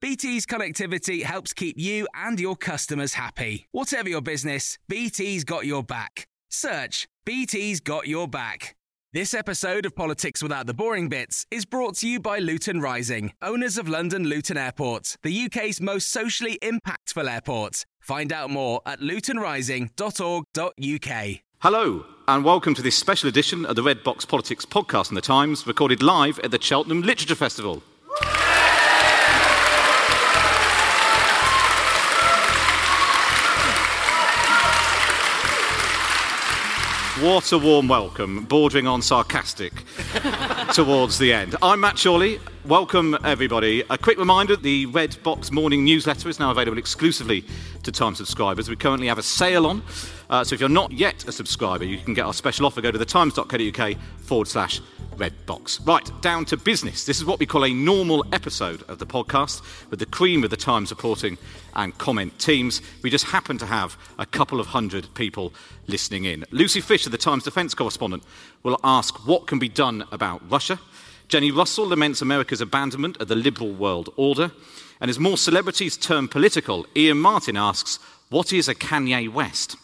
BT's connectivity helps keep you and your customers happy. Whatever your business, BT's got your back. Search BT's got your back. This episode of Politics Without the Boring Bits is brought to you by Luton Rising, owners of London Luton Airport, the UK's most socially impactful airport. Find out more at lutonrising.org.uk. Hello, and welcome to this special edition of the Red Box Politics podcast in the Times, recorded live at the Cheltenham Literature Festival. What a warm welcome, bordering on sarcastic towards the end. I'm Matt Chorley. Welcome, everybody. A quick reminder the Red Box morning newsletter is now available exclusively to Time subscribers. We currently have a sale on, uh, so if you're not yet a subscriber, you can get our special offer. Go to thetimes.co.uk forward slash red box. Right, down to business. This is what we call a normal episode of the podcast with the cream of the Times reporting and comment teams. We just happen to have a couple of hundred people listening in. Lucy Fisher, the Times defence correspondent, will ask what can be done about Russia. Jenny Russell laments America's abandonment of the liberal world order. And as more celebrities turn political, Ian Martin asks, What is a Kanye West?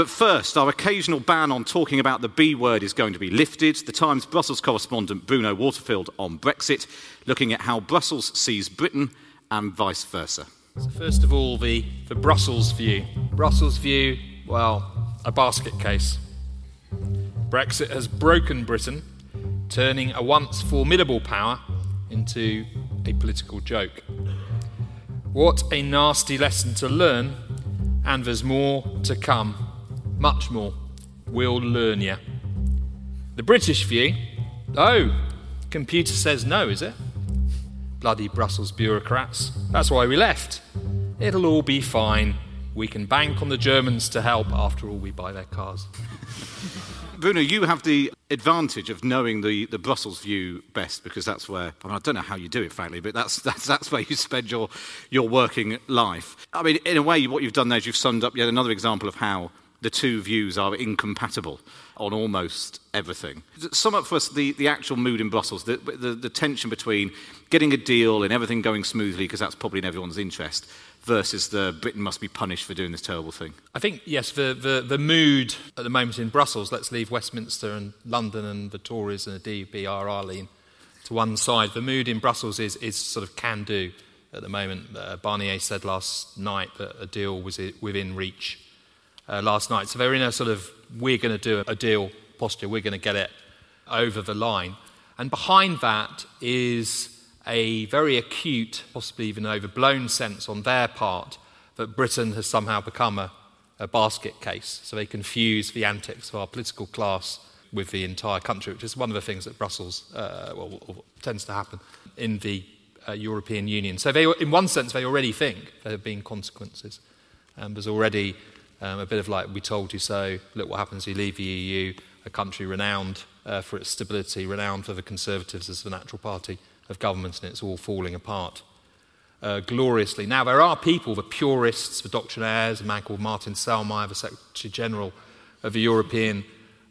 But first, our occasional ban on talking about the B word is going to be lifted. The Times Brussels correspondent Bruno Waterfield on Brexit, looking at how Brussels sees Britain and vice versa. So first of all, the, the Brussels view. Brussels view, well, a basket case. Brexit has broken Britain, turning a once formidable power into a political joke. What a nasty lesson to learn, and there's more to come much more. We'll learn you. The British view oh, computer says no, is it? Bloody Brussels bureaucrats. That's why we left. It'll all be fine. We can bank on the Germans to help. After all, we buy their cars. Bruno, you have the advantage of knowing the, the Brussels view best because that's where, I, mean, I don't know how you do it, frankly, but that's, that's, that's where you spend your, your working life. I mean, in a way, what you've done there is you've summed up yet another example of how the two views are incompatible on almost everything. Sum up for us the, the actual mood in Brussels, the, the, the tension between getting a deal and everything going smoothly, because that's probably in everyone's interest, versus the Britain must be punished for doing this terrible thing? I think, yes, the, the, the mood at the moment in Brussels, let's leave Westminster and London and the Tories and the DBR lean to one side. The mood in Brussels is, is sort of can do at the moment. Uh, Barnier said last night that a deal was within reach uh, last night. So they're in a sort of, we're going to do a deal posture, we're going to get it over the line. And behind that is a very acute, possibly even overblown sense on their part that Britain has somehow become a, a basket case. So they confuse the antics of our political class with the entire country, which is one of the things that Brussels uh, well, tends to happen in the uh, European Union. So, they, in one sense, they already think there have been consequences. Um, there's already um, a bit of like, we told you so, look what happens you leave the EU, a country renowned uh, for its stability, renowned for the Conservatives as the natural party of government, and it's all falling apart uh, gloriously. Now, there are people, the purists, the doctrinaires, a man called Martin Selmayr, the Secretary General of the European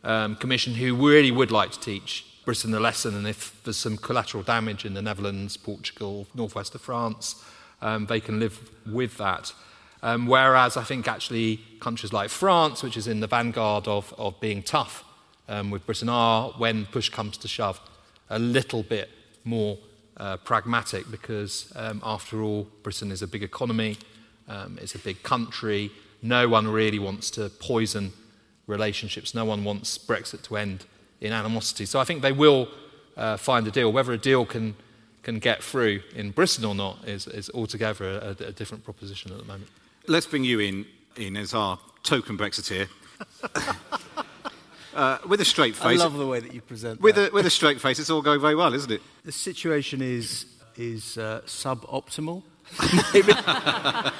um, Commission, who really would like to teach Britain a lesson, and if there's some collateral damage in the Netherlands, Portugal, northwest of France, um, they can live with that. Um, whereas I think actually countries like France, which is in the vanguard of, of being tough um, with Britain, are, when push comes to shove, a little bit more uh, pragmatic because, um, after all, Britain is a big economy, um, it's a big country. No one really wants to poison relationships. No one wants Brexit to end in animosity. So I think they will uh, find a deal. Whether a deal can, can get through in Britain or not is, is altogether a, a different proposition at the moment. Let's bring you in, in as our token Brexiteer. uh, with a straight face. I love the way that you present with that. A, with a straight face, it's all going very well, isn't it? The situation is, is uh, suboptimal. Can I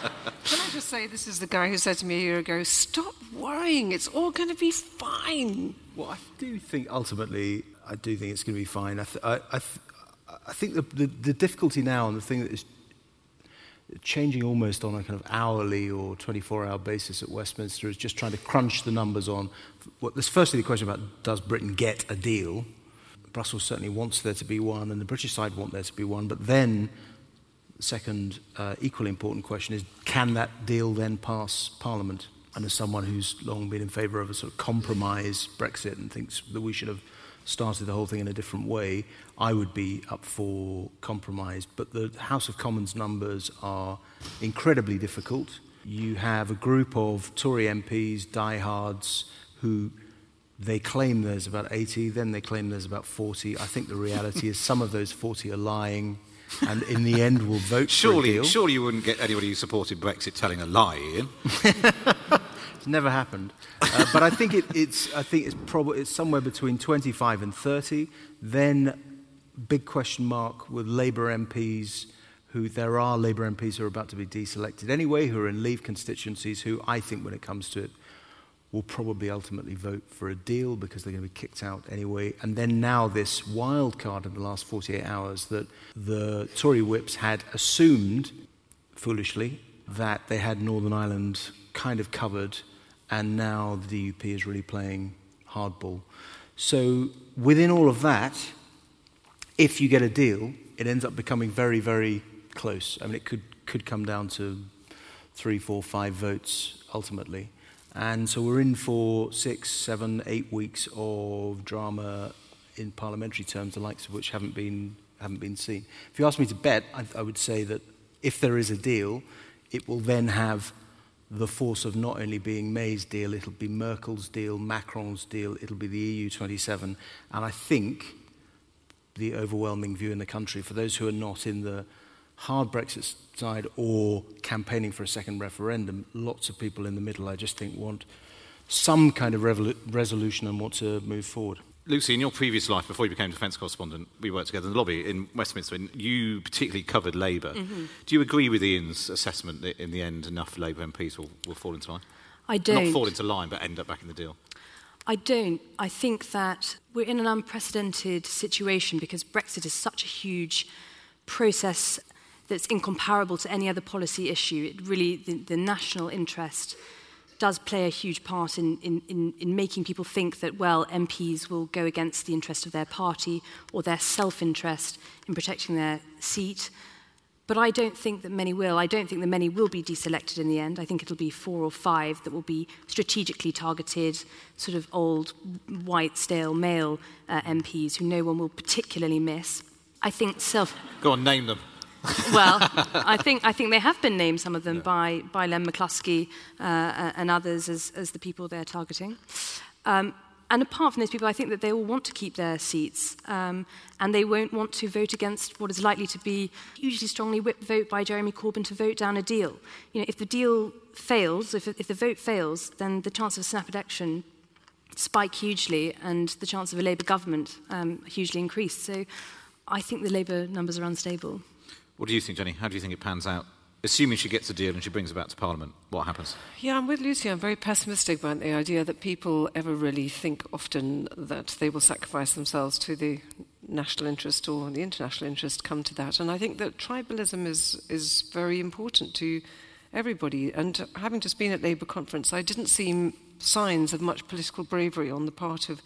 just say, this is the guy who said to me a year ago, stop worrying, it's all going to be fine. Well, I do think ultimately, I do think it's going to be fine. I, th- I, I, th- I think the, the, the, difficulty now and the thing that is changing almost on a kind of hourly or 24 hour basis at Westminster is just trying to crunch the numbers on. Well, there's firstly the question about does Britain get a deal? Brussels certainly wants there to be one, and the British side want there to be one, but then second, uh, equally important question is can that deal then pass Parliament? And as someone who's long been in favour of a sort of compromise Brexit and thinks that we should have started the whole thing in a different way, I would be up for compromise. But the House of Commons numbers are incredibly difficult. You have a group of Tory MPs, diehards, who they claim there's about 80, then they claim there's about 40. I think the reality is some of those 40 are lying and in the end we'll vote surely, for a deal. Surely you wouldn't get anybody who supported Brexit telling a lie, Ian. it's never happened. Uh, but I think, it, it's, I think it's, probably, it's somewhere between 25 and 30. Then, big question mark with Labour MPs who there are Labour MPs who are about to be deselected anyway, who are in Leave constituencies, who I think when it comes to it will probably ultimately vote for a deal because they're going to be kicked out anyway. And then now this wild card in the last 48 hours that the Tory whips had assumed, foolishly, that they had Northern Ireland kind of covered, and now the DUP is really playing hardball. So within all of that, if you get a deal, it ends up becoming very, very close. I mean, it could, could come down to three, four, five votes ultimately. And so we're in for six, seven, eight weeks of drama in parliamentary terms, the likes of which haven't been, haven't been seen. If you ask me to bet, I, I would say that if there is a deal, it will then have the force of not only being May's deal, it'll be Merkel's deal, Macron's deal, it'll be the EU27. And I think the overwhelming view in the country, for those who are not in the hard Brexit side or campaigning for a second referendum, lots of people in the middle, I just think, want some kind of revolu- resolution and want to move forward. Lucy, in your previous life, before you became defence correspondent, we worked together in the lobby in Westminster, and you particularly covered Labour. Mm-hmm. Do you agree with Ian's assessment that in the end enough Labour MPs will, will fall into line? I don't. Not fall into line, but end up back in the deal? I don't. I think that we're in an unprecedented situation because Brexit is such a huge process that's incomparable to any other policy issue. It really, the, the national interest does play a huge part in, in, in, in making people think that, well, MPs will go against the interest of their party or their self interest in protecting their seat. But I don't think that many will. I don't think that many will be deselected in the end. I think it'll be four or five that will be strategically targeted, sort of old, white, stale male uh, MPs who no one will particularly miss. I think self. Go on, name them. well, I think, I think they have been named, some of them, yeah. by, by Len McCluskey uh, and others as, as the people they're targeting. Um, and apart from those people, I think that they will want to keep their seats um, and they won't want to vote against what is likely to be hugely strongly whipped vote by Jeremy Corbyn to vote down a deal. You know, if the deal fails, if, if the vote fails, then the chance of a snap election spike hugely and the chance of a Labour government um, hugely increased. So I think the Labour numbers are unstable. What do you think, Jenny? How do you think it pans out? Assuming she gets a deal and she brings it back to Parliament, what happens? Yeah, I'm with Lucy. I'm very pessimistic about the idea that people ever really think often that they will sacrifice themselves to the national interest or the international interest come to that. And I think that tribalism is, is very important to everybody. And having just been at Labour conference, I didn't see signs of much political bravery on the part of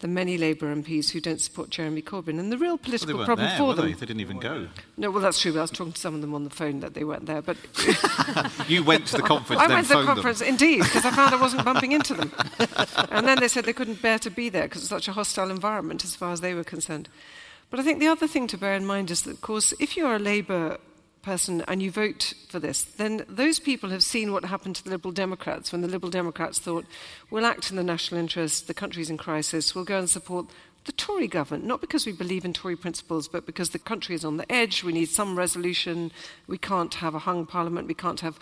the many Labour MPs who don't support Jeremy Corbyn. And the real political well, problem there, for them. They? they? didn't even go. No, well, that's true. I was talking to some of them on the phone that they weren't there. But you went to the conference. I went to the conference, them. indeed, because I found I wasn't bumping into them. and then they said they couldn't bear to be there because it's such a hostile environment as far as they were concerned. But I think the other thing to bear in mind is that, of course, if you're a Labour person and you vote for this, then those people have seen what happened to the Liberal Democrats when the Liberal Democrats thought, we'll act in the national interest, the country's in crisis, we'll go and support the Tory government, not because we believe in Tory principles, but because the country is on the edge, we need some resolution, we can't have a hung parliament, we can't have,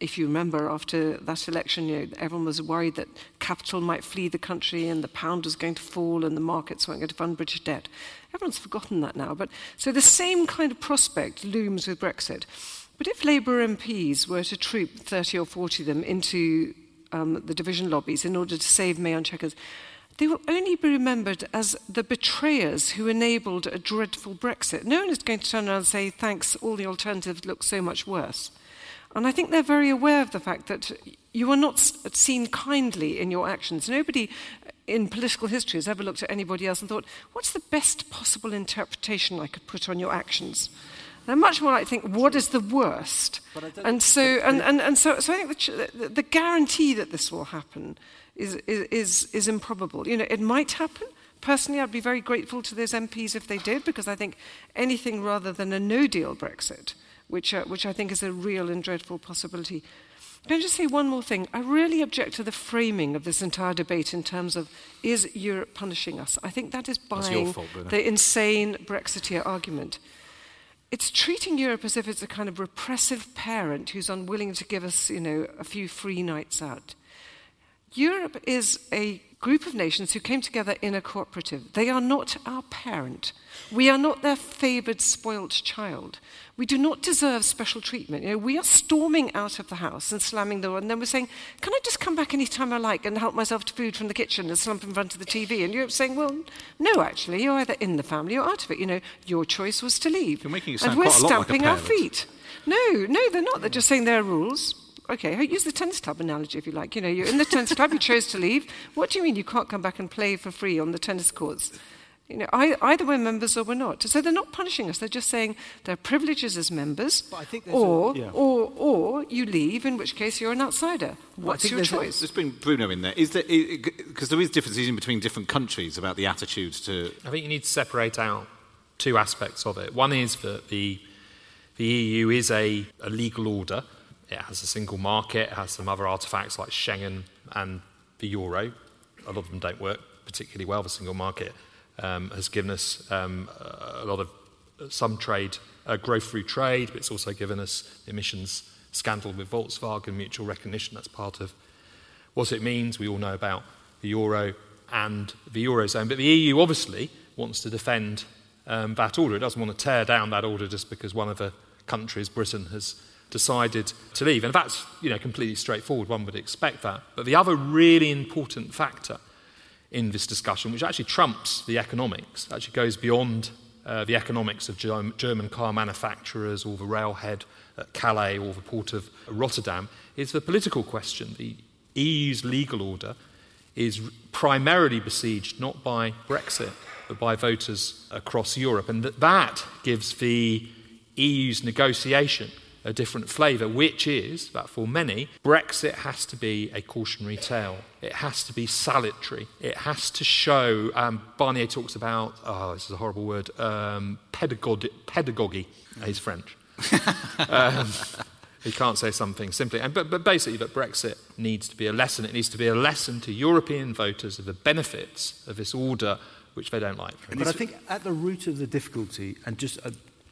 if you remember, after that election, you know, everyone was worried that capital might flee the country and the pound was going to fall and the markets weren't going to fund British debt. Everyone's forgotten that now. But so the same kind of prospect looms with Brexit. But if Labour MPs were to troop 30 or 40 of them into um, the division lobbies in order to save May on Chequers, they will only be remembered as the betrayers who enabled a dreadful Brexit. No one is going to turn around and say, thanks, all the alternatives look so much worse. And I think they're very aware of the fact that you are not seen kindly in your actions. Nobody in political history has ever looked at anybody else and thought, what's the best possible interpretation I could put on your actions? They're much more like think, what is the worst? And so, and, and, and so, so I think the, the guarantee that this will happen is, is, is improbable. You know, it might happen. Personally, I'd be very grateful to those MPs if they did, because I think anything rather than a no deal Brexit, which, uh, which I think is a real and dreadful possibility. Can I just say one more thing? I really object to the framing of this entire debate in terms of is Europe punishing us? I think that is buying fault, the insane Brexiteer argument. It's treating Europe as if it's a kind of repressive parent who's unwilling to give us, you know, a few free nights out. Europe is a group of nations who came together in a cooperative. They are not our parent. We are not their favored, spoilt child. We do not deserve special treatment. You know, we are storming out of the house and slamming the door, and then we're saying, Can I just come back any time I like and help myself to food from the kitchen and slump in front of the TV? And Europe's saying, Well, no, actually, you're either in the family or out of it. You know, your choice was to leave. You're making it sound and we're stamping like our feet. No, no, they're not. They're just saying there are rules okay, use the tennis club analogy if you like. You know, you're in the tennis club, you chose to leave. What do you mean you can't come back and play for free on the tennis courts? You know, either we're members or we're not. So they're not punishing us. They're just saying there are privileges as members, or, a, yeah. or, or you leave, in which case you're an outsider. What's your choice? there's been Bruno in there. Is there because there is differences in between different countries about the attitudes to? I think you need to separate out two aspects of it. One is that the the EU is a, a legal order it has a single market, it has some other artifacts like Schengen and the euro. A lot of them don't work particularly well. The single market um, has given us um, a lot of some trade, uh, growth through trade, but it's also given us the emissions scandal with Volkswagen, mutual recognition. That's part of what it means. We all know about the euro and the eurozone, but the EU obviously wants to defend um, that order. It doesn't want to tear down that order just because one of the countries, Britain, has decided to leave. And that's you know, completely straightforward, one would expect that. But the other really important factor in this discussion, which actually trumps the economics, actually goes beyond uh, the economics of German car manufacturers or the railhead at Calais or the port of Rotterdam, is the political question. The EU's legal order is primarily besieged not by Brexit, but by voters across Europe. And that, that gives the EU's negotiation a different flavour, which is that for many, Brexit has to be a cautionary tale. It has to be salutary. It has to show, um, Barnier talks about, oh, this is a horrible word, um, pedagogy. pedagogy. He's French. um, he can't say something simply. And, but, but basically, that Brexit needs to be a lesson. It needs to be a lesson to European voters of the benefits of this order, which they don't like. But I think at the root of the difficulty, and just uh,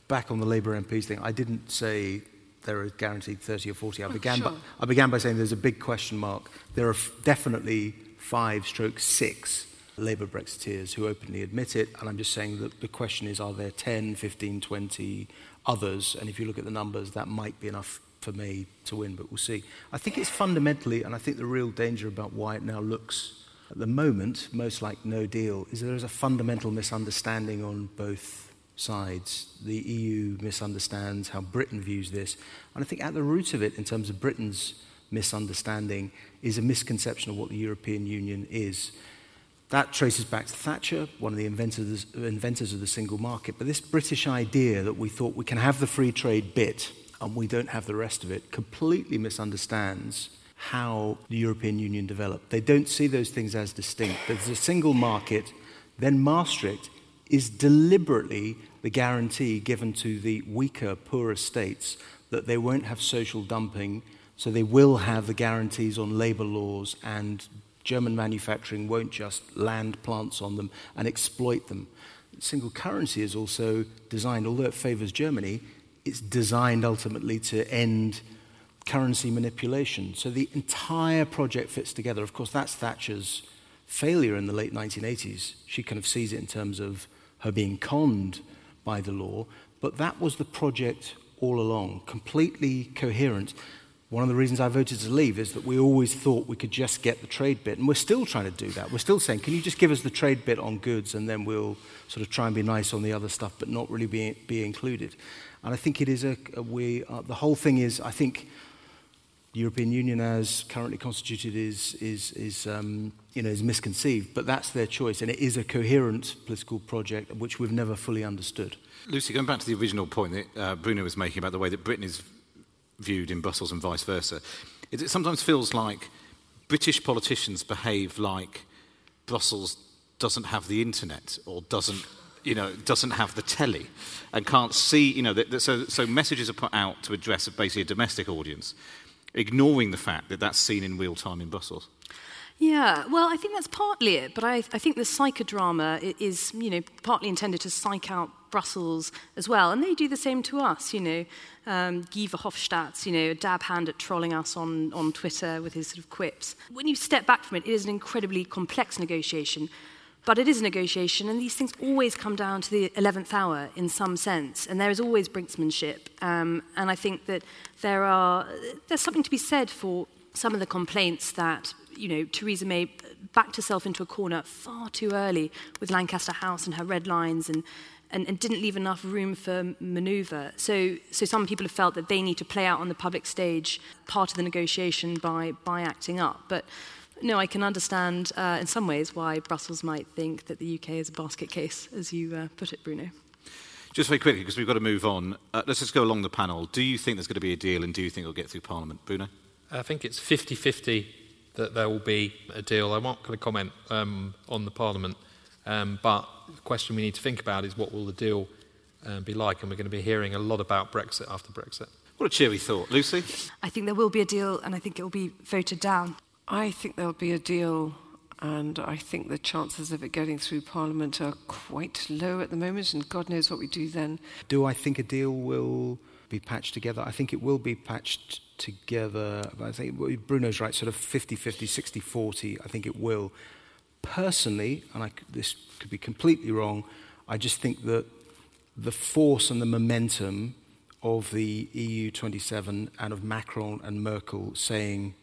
back on the Labour MPs thing, I didn't say there are guaranteed 30 or 40. I, oh, began, sure. by, I began by saying there's a big question mark. There are f- definitely five stroke six Labour Brexiteers who openly admit it, and I'm just saying that the question is are there 10, 15, 20 others? And if you look at the numbers, that might be enough for me to win, but we'll see. I think it's fundamentally, and I think the real danger about why it now looks at the moment most like no deal, is there is a fundamental misunderstanding on both sides. The EU misunderstands how Britain views this. And I think at the root of it, in terms of Britain's misunderstanding, is a misconception of what the European Union is. That traces back to Thatcher, one of the inventors, of the single market. But this British idea that we thought we can have the free trade bit and we don't have the rest of it completely misunderstands how the European Union developed. They don't see those things as distinct. There's a single market, then Maastricht is deliberately the guarantee given to the weaker, poorer states that they won't have social dumping, so they will have the guarantees on labor laws, and German manufacturing won't just land plants on them and exploit them. Single currency is also designed, although it favors Germany, it's designed ultimately to end currency manipulation. So the entire project fits together. Of course, that's Thatcher's failure in the late 1980s. She kind of sees it in terms of her being conned by Delors, but that was the project all along, completely coherent. One of the reasons I voted to leave is that we always thought we could just get the trade bit, and we're still trying to do that. We're still saying, can you just give us the trade bit on goods, and then we'll sort of try and be nice on the other stuff, but not really be, be included. And I think it is a, a we, uh, the whole thing is, I think the European Union as currently constituted is, is, is, um, you know, is misconceived, but that's their choice, and it is a coherent political project which we've never fully understood. Lucy, going back to the original point that uh, Bruno was making about the way that Britain is viewed in Brussels and vice versa, it sometimes feels like British politicians behave like Brussels doesn't have the internet or doesn't you know, doesn't have the telly and can't see, you know, so, so messages are put out to address basically a domestic audience ignoring the fact that that's seen in real time in Brussels? Yeah, well, I think that's partly it, but I, I think the psychodrama is, you know, partly intended to psych out Brussels as well, and they do the same to us, you know. Um, Guy Verhofstadt, you know, a dab hand at trolling us on, on Twitter with his sort of quips. When you step back from it, it is an incredibly complex negotiation but it is a negotiation, and these things always come down to the 11th hour in some sense, and there is always brinksmanship. Um, and I think that there are, there's something to be said for some of the complaints that, you know, Theresa May backed herself into a corner far too early with Lancaster House and her red lines and, and, and didn't leave enough room for manoeuvre. So, so some people have felt that they need to play out on the public stage part of the negotiation by, by acting up. But no, I can understand uh, in some ways why Brussels might think that the UK is a basket case, as you uh, put it, Bruno. Just very quickly, because we've got to move on, uh, let's just go along the panel. Do you think there's going to be a deal, and do you think it'll get through Parliament? Bruno? I think it's 50 50 that there will be a deal. I'm not going to comment um, on the Parliament, um, but the question we need to think about is what will the deal um, be like? And we're going to be hearing a lot about Brexit after Brexit. What a cheery thought. Lucy? I think there will be a deal, and I think it will be voted down. I think there'll be a deal, and I think the chances of it getting through Parliament are quite low at the moment, and God knows what we do then. Do I think a deal will be patched together? I think it will be patched together. I think Bruno's right, sort of 50 50, 60 40. I think it will. Personally, and I, this could be completely wrong, I just think that the force and the momentum of the EU 27 and of Macron and Merkel saying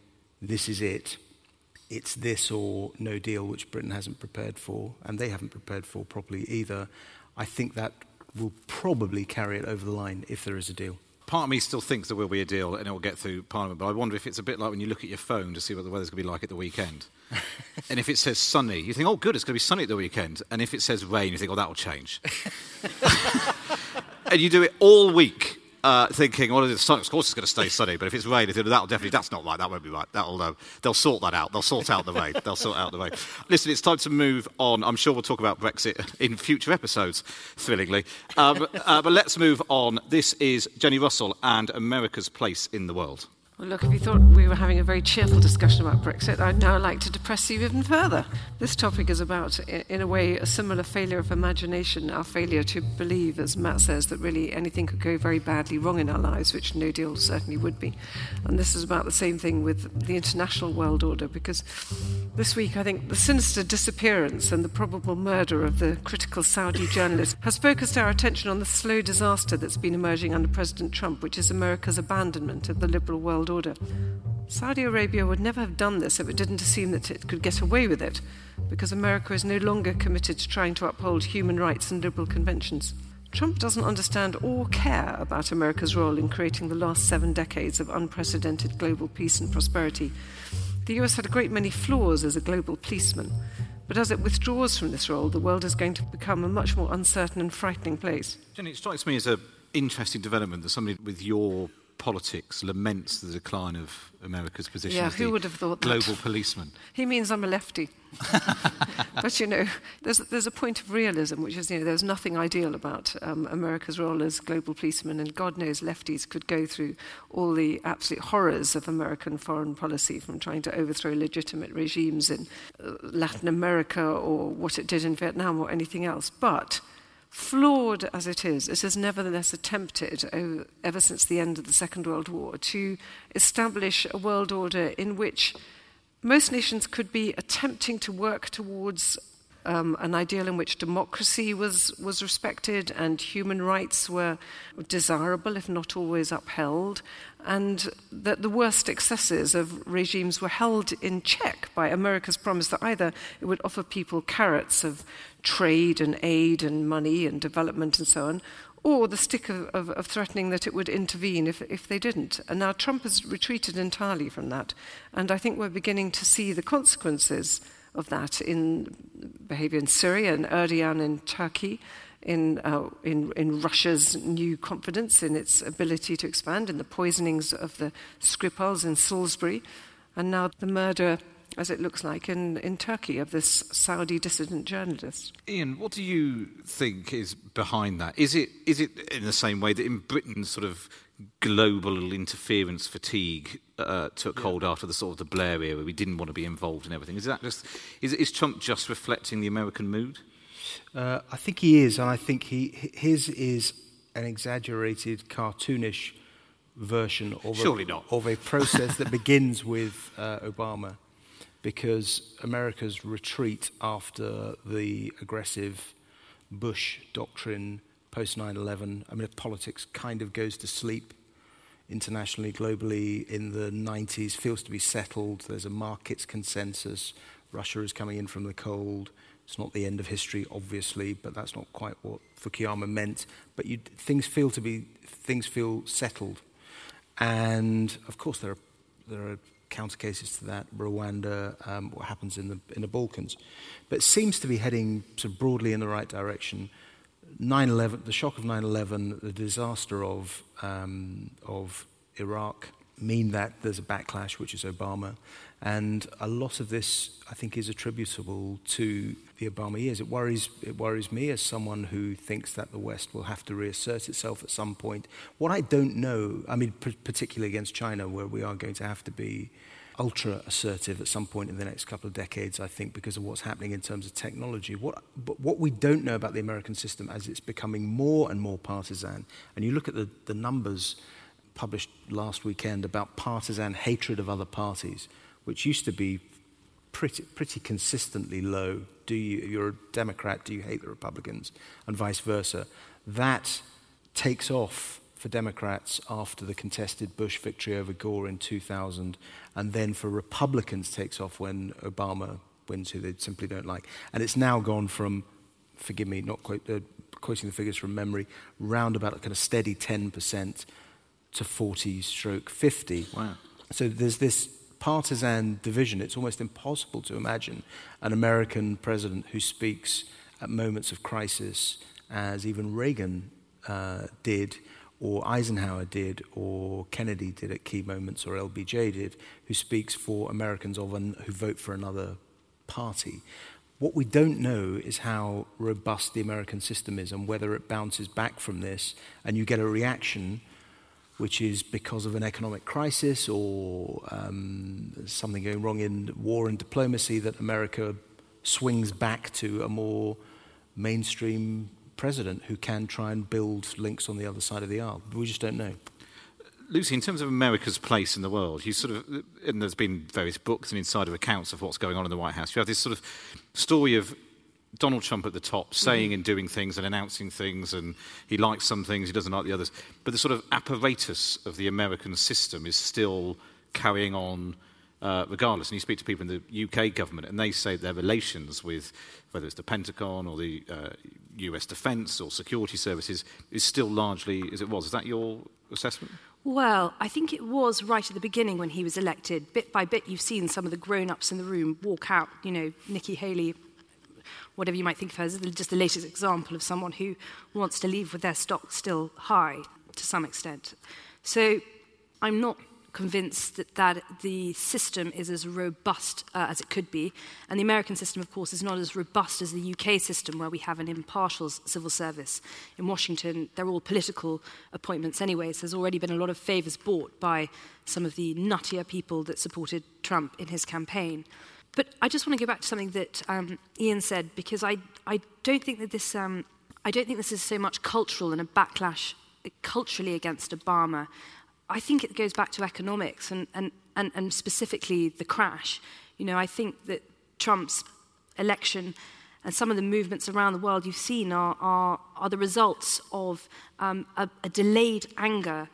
this is it. It's this or no deal, which Britain hasn't prepared for, and they haven't prepared for properly either. I think that will probably carry it over the line if there is a deal. Part of me still thinks there will be a deal and it will get through Parliament, but I wonder if it's a bit like when you look at your phone to see what the weather's going to be like at the weekend. and if it says sunny, you think, oh, good, it's going to be sunny at the weekend. And if it says rain, you think, oh, that'll change. and you do it all week uh, thinking, well, the sun, of course it's going to stay sunny, but if it's rain, that'll definitely, that's not right, that won't be right. That'll, uh, they'll sort that out. They'll sort out the rain. They'll sort out the rain. Listen, it's time to move on. I'm sure we'll talk about Brexit in future episodes, thrillingly. Um, uh, but let's move on. This is Jenny Russell and America's place in the world. Well, look, if you thought we were having a very cheerful discussion about Brexit, I'd now like to depress you even further. This topic is about, in a way, a similar failure of imagination, our failure to believe, as Matt says, that really anything could go very badly wrong in our lives, which no deal certainly would be. And this is about the same thing with the international world order, because this week I think the sinister disappearance and the probable murder of the critical Saudi journalist has focused our attention on the slow disaster that's been emerging under President Trump, which is America's abandonment of the liberal world world order. Saudi Arabia would never have done this if it didn't assume that it could get away with it, because America is no longer committed to trying to uphold human rights and liberal conventions. Trump doesn't understand or care about America's role in creating the last seven decades of unprecedented global peace and prosperity. The US had a great many flaws as a global policeman, but as it withdraws from this role, the world is going to become a much more uncertain and frightening place. Jenny, it strikes me as an interesting development that somebody with your politics laments the decline of America's position yeah, as who would have thought that? global policeman. He means I'm a lefty. but you know, there's, there's a point of realism, which is, you know, there's nothing ideal about um, America's role as global policeman, and God knows lefties could go through all the absolute horrors of American foreign policy, from trying to overthrow legitimate regimes in uh, Latin America or what it did in Vietnam or anything else. But flawed as it is, it has nevertheless attempted, oh, ever since the end of the Second World War, to establish a world order in which most nations could be attempting to work towards um, an ideal in which democracy was, was respected and human rights were desirable, if not always upheld, and that the worst excesses of regimes were held in check by America's promise that either it would offer people carrots of trade and aid and money and development and so on, or the stick of, of, of, threatening that it would intervene if, if they didn't. And now Trump has retreated entirely from that. And I think we're beginning to see the consequences of that in behavior in Syria and Erdogan in Turkey, in, uh, in, in Russia's new confidence in its ability to expand, in the poisonings of the Skripals in Salisbury, and now the murder as it looks like in, in Turkey, of this Saudi dissident journalist. Ian, what do you think is behind that? Is it, is it in the same way that in Britain, sort of global interference fatigue uh, took yeah. hold after the sort of the Blair era? We didn't want to be involved in everything. Is that just is, is Trump just reflecting the American mood? Uh, I think he is, and I think he his is an exaggerated, cartoonish version of Surely a, not. of a process that begins with uh, Obama because America's retreat after the aggressive Bush doctrine post 9 11, I mean, politics kind of goes to sleep internationally, globally in the 90s, feels to be settled. There's a markets consensus. Russia is coming in from the cold. It's not the end of history, obviously, but that's not quite what Fukuyama meant. But you, things feel to be things feel settled, and of course there are there are counter cases to that, Rwanda, um, what happens in the, in the Balkans. But it seems to be heading sort of broadly in the right direction. 9/11, the shock of 9/11, the disaster of um, of Iraq mean that there's a backlash, which is Obama, and a lot of this, I think, is attributable to the Obama years. It worries, it worries me as someone who thinks that the West will have to reassert itself at some point. What I don't know, I mean, particularly against China, where we are going to have to be ultra assertive at some point in the next couple of decades, I think, because of what's happening in terms of technology. What, but what we don't know about the American system as it's becoming more and more partisan, and you look at the, the numbers published last weekend about partisan hatred of other parties which used to be pretty, pretty consistently low. Do you, you're a Democrat, do you hate the Republicans? And vice versa. That takes off for Democrats after the contested Bush victory over Gore in 2000, and then for Republicans takes off when Obama wins, who they simply don't like. And it's now gone from, forgive me, not quote, uh, quoting the figures from memory, round about a kind of steady 10% to 40 stroke 50. Wow. So there's this partisan division, it's almost impossible to imagine an American president who speaks at moments of crisis, as even Reagan uh, did, or Eisenhower did, or Kennedy did at key moments, or LBJ did, who speaks for Americans of an, who vote for another party. What we don't know is how robust the American system is and whether it bounces back from this and you get a reaction which is because of an economic crisis or um, something going wrong in war and diplomacy, that America swings back to a more mainstream president who can try and build links on the other side of the aisle. We just don't know. Lucy, in terms of America's place in the world, you sort of, and there's been various books and insider accounts of what's going on in the White House. You have this sort of story of Donald Trump at the top, saying mm. and doing things and announcing things, and he likes some things, he doesn't like the others. But the sort of apparatus of the American system is still carrying on uh, regardless. And you speak to people in the UK government, and they say their relations with whether it's the Pentagon or the uh, US Defence or security services is still largely as it was. Is that your assessment? Well, I think it was right at the beginning when he was elected. Bit by bit, you've seen some of the grown ups in the room walk out. You know, Nikki Haley whatever you might think of her as just the latest example of someone who wants to leave with their stock still high to some extent. So I'm not convinced that, that the system is as robust uh, as it could be. And the American system, of course, is not as robust as the UK system, where we have an impartial civil service. In Washington, they're all political appointments anyway, so there's already been a lot of favours bought by some of the nuttier people that supported Trump in his campaign. But I just want to go back to something that um, Ian said, because I, I don't think that this. Um, I don't think this is so much cultural and a backlash culturally against Obama. I think it goes back to economics and, and, and, and specifically the crash. You know, I think that Trump's election and some of the movements around the world you've seen are, are, are the results of um, a, a delayed anger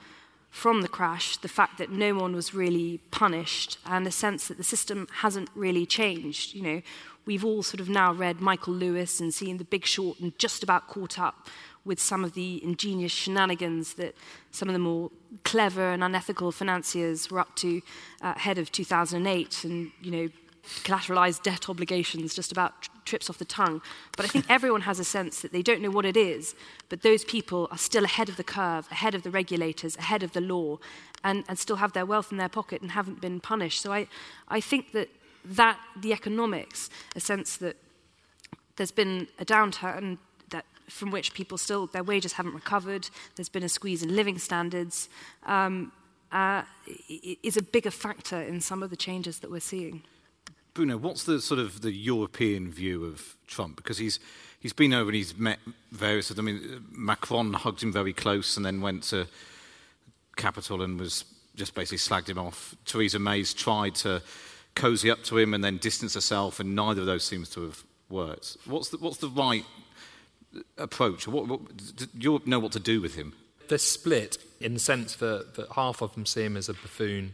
from the crash, the fact that no one was really punished, and the sense that the system hasn't really changed. You know, we've all sort of now read Michael Lewis and seen The Big Short and just about caught up with some of the ingenious shenanigans that some of the more clever and unethical financiers were up to uh, ahead of 2008 and, you know, collateralized debt obligations just about tri- trips off the tongue. But I think everyone has a sense that they don't know what it is, but those people are still ahead of the curve, ahead of the regulators, ahead of the law, and, and still have their wealth in their pocket and haven't been punished. So I, I think that, that the economics, a sense that there's been a downturn from which people still, their wages haven't recovered, there's been a squeeze in living standards, um, uh, is a bigger factor in some of the changes that we're seeing. Bruno, what's the sort of the European view of Trump? Because he's he's been over and he's met various. of them. I mean, Macron hugged him very close and then went to Capitol and was just basically slagged him off. Theresa May's tried to cozy up to him and then distance herself, and neither of those seems to have worked. What's the what's the right approach? What, what, do you know what to do with him? They're split in the sense that, that half of them see him as a buffoon,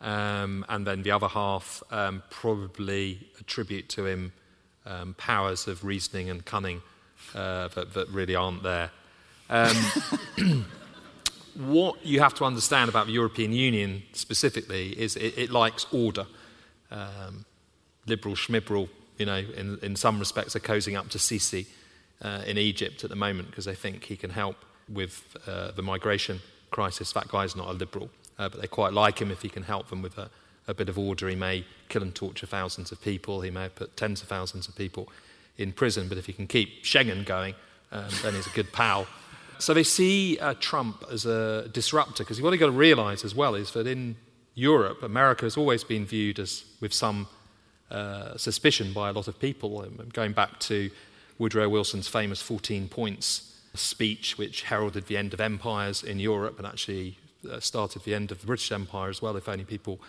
um, and then the other half um, probably attribute to him um, powers of reasoning and cunning uh, that, that, really aren't there. Um, what you have to understand about the European Union specifically is it, it likes order. Um, liberal schmibral, you know, in, in some respects, are cozying up to Sisi uh, in Egypt at the moment because they think he can help with uh, the migration crisis. That guy's not a liberal, uh, but they quite like him if he can help them with a, a, bit of order. He may kill and torture thousands of people, he may put tens of thousands of people in prison, but if he can keep Schengen going, um, then he's a good pal. So they see uh, Trump as a disruptor because what you've got to realize as well is that in Europe, America has always been viewed as with some uh, suspicion by a lot of people, going back to Woodrow Wilson's famous 14 points speech, which heralded the end of empires in Europe and actually uh, started the end of the British Empire as well, if only people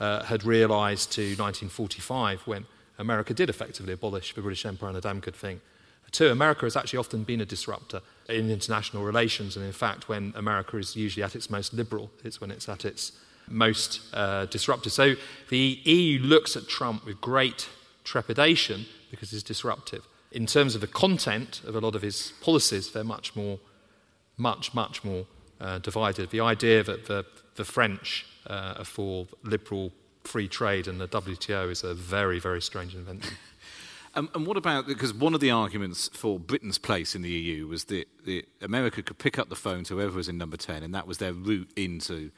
uh, had realized to 1945 when America did effectively abolish the British Empire and a damn good thing. Two, America has actually often been a disruptor in international relations, and in fact, when America is usually at its most liberal, it's when it's at its most uh, disruptive. So the EU looks at Trump with great trepidation because he's disruptive in terms of the content of a lot of his policies, they're much more, much, much more uh, divided. The idea that the, the French uh, are for liberal free trade and the WTO is a very, very strange invention. Um, and what about because one of the arguments for Britain's place in the EU was that, that America could pick up the phone to whoever was in number 10, and that was their route into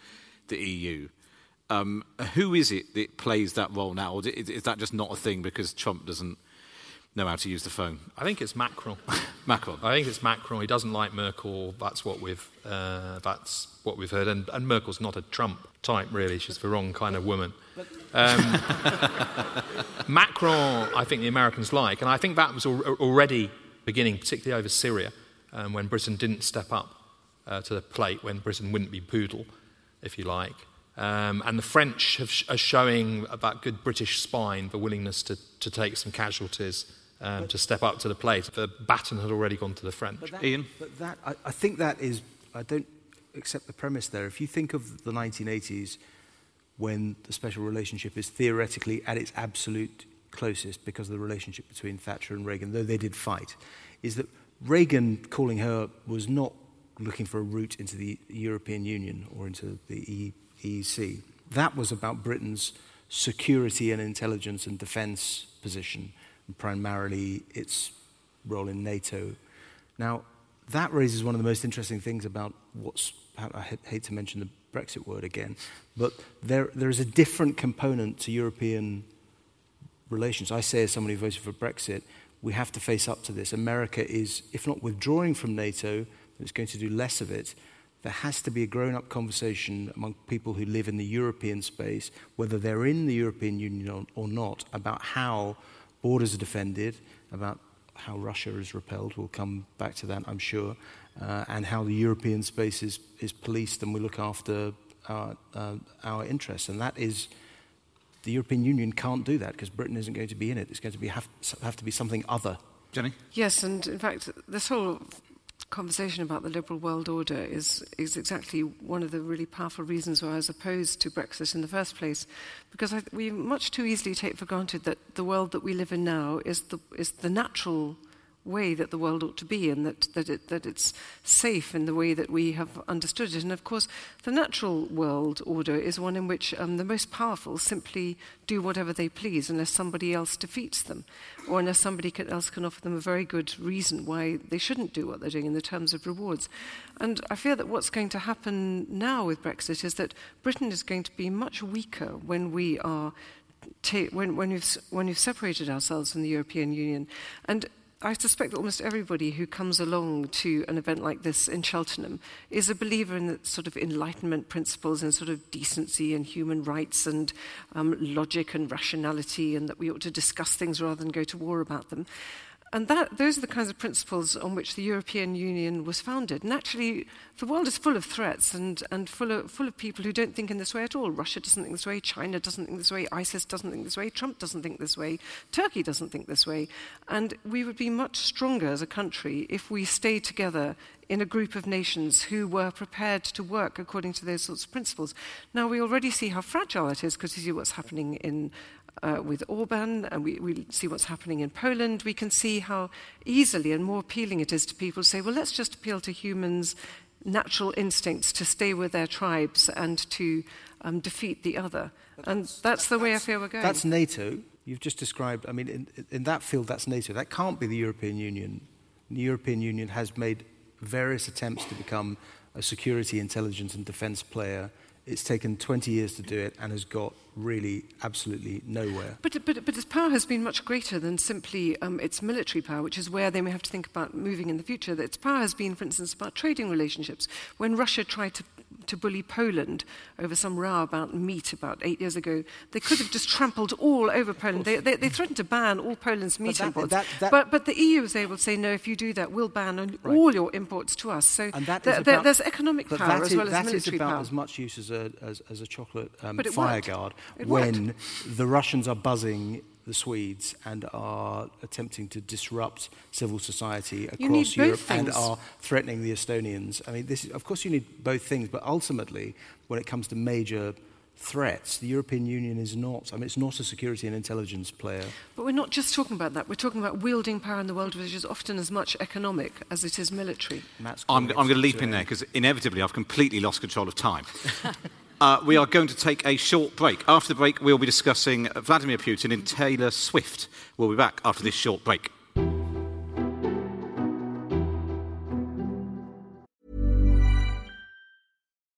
the EU. Um, who is it that plays that role now? Or is that just not a thing because Trump doesn't know how to use the phone? I think it's Macron. Macron. I think it's Macron. He doesn't like Merkel. That's what we've uh, that's what we've heard. And, and, Merkel's not a Trump type, really. She's the wrong kind of woman. Um, Macron, I think the Americans like, and I think that was al- already beginning, particularly over Syria, um, when Britain didn't step up uh, to the plate, when Britain wouldn't be poodle, if you like. Um, and the French have, are showing that good British spine, the willingness to, to take some casualties um, to step up to the plate. The baton had already gone to the French. But that, Ian? But that, I, I think that is, I don't accept the premise there. If you think of the 1980s, when the special relationship is theoretically at its absolute closest because of the relationship between Thatcher and Reagan, though they did fight, is that Reagan calling her was not looking for a route into the European Union or into the EEC. That was about Britain's security and intelligence and defence position and primarily its role in NATO. Now, that raises one of the most interesting things about what's, I hate to mention the Brexit word again. But there, there is a different component to European relations. I say, as somebody who voted for Brexit, we have to face up to this. America is, if not withdrawing from NATO, it's going to do less of it. There has to be a grown up conversation among people who live in the European space, whether they're in the European Union or not, about how borders are defended, about how Russia is repelled. We'll come back to that, I'm sure, uh, and how the European space is, is policed and we look after our, uh, our interests. And that is the European Union can't do that because Britain isn't going to be in it. It's going to be, have, have to be something other. Jenny? Yes, and in fact, this whole conversation about the liberal world order is, is exactly one of the really powerful reasons why I was opposed to Brexit in the first place. Because I, we much too easily take for granted that the world that we live in now is the, is the natural way that the world ought to be and that, that, it, that it's safe in the way that we have understood it. And of course, the natural world order is one in which um, the most powerful simply do whatever they please unless somebody else defeats them or unless somebody can, else can offer them a very good reason why they shouldn't do what they're doing in the terms of rewards. And I fear that what's going to happen now with Brexit is that Britain is going to be much weaker when we are. Ta- when, when, we've, when we've separated ourselves from the European Union. And I suspect that almost everybody who comes along to an event like this in Cheltenham is a believer in the sort of enlightenment principles and sort of decency and human rights and um, logic and rationality, and that we ought to discuss things rather than go to war about them. And that, those are the kinds of principles on which the European Union was founded. And actually, the world is full of threats and, and full, of, full of people who don't think in this way at all. Russia doesn't think this way, China doesn't think this way, ISIS doesn't think this way, Trump doesn't think this way, Turkey doesn't think this way. And we would be much stronger as a country if we stayed together in a group of nations who were prepared to work according to those sorts of principles. Now, we already see how fragile it is because you see what's happening in uh, with Orban, and we, we see what's happening in Poland, we can see how easily and more appealing it is to people to say, well, let's just appeal to humans' natural instincts to stay with their tribes and to um, defeat the other. That's, and that's the way I feel we're going. That's NATO. You've just described, I mean, in, in that field, that's NATO. That can't be the European Union. The European Union has made various attempts to become a security, intelligence, and defense player it's taken 20 years to do it and has got really absolutely nowhere. But, but, but its power has been much greater than simply um, its military power, which is where they may have to think about moving in the future. Its power has been, for instance, about trading relationships. When Russia tried to to bully Poland over some row about meat about eight years ago. They could have just trampled all over Poland. They, they, they, threatened to ban all Poland's meat that, imports. That, that, but, but the EU was able to say, no, if you do that, we'll ban right. all your imports to us. So th- about, there's economic power as well as military power. That is about as much use as a, as, as a chocolate um, fire guard when the Russians are buzzing the Swedes and are attempting to disrupt civil society across Europe and are threatening the Estonians. I mean, this is, of course, you need both things, but ultimately, when it comes to major threats, the European Union is not, I mean, it's not a security and intelligence player. But we're not just talking about that. We're talking about wielding power in the world, which is often as much economic as it is military. I'm, I'm going to leap in there because inevitably I've completely lost control of time. Uh, we are going to take a short break. After the break, we'll be discussing Vladimir Putin and Taylor Swift. We'll be back after this short break.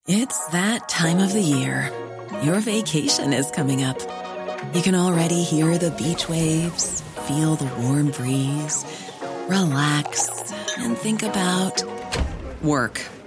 It's that time of the year. Your vacation is coming up. You can already hear the beach waves, feel the warm breeze, relax, and think about work.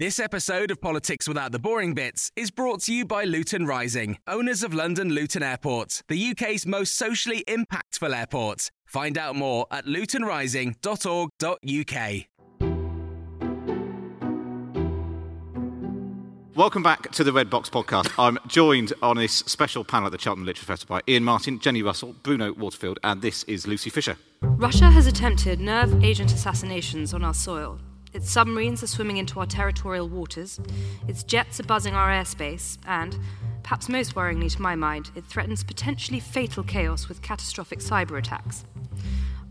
This episode of Politics Without the Boring Bits is brought to you by Luton Rising, owners of London Luton Airport, the UK's most socially impactful airport. Find out more at lutonrising.org.uk. Welcome back to the Red Box Podcast. I'm joined on this special panel at the Cheltenham Literature Festival by Ian Martin, Jenny Russell, Bruno Waterfield, and this is Lucy Fisher. Russia has attempted nerve agent assassinations on our soil its submarines are swimming into our territorial waters, its jets are buzzing our airspace, and, perhaps most worryingly to my mind, it threatens potentially fatal chaos with catastrophic cyber attacks.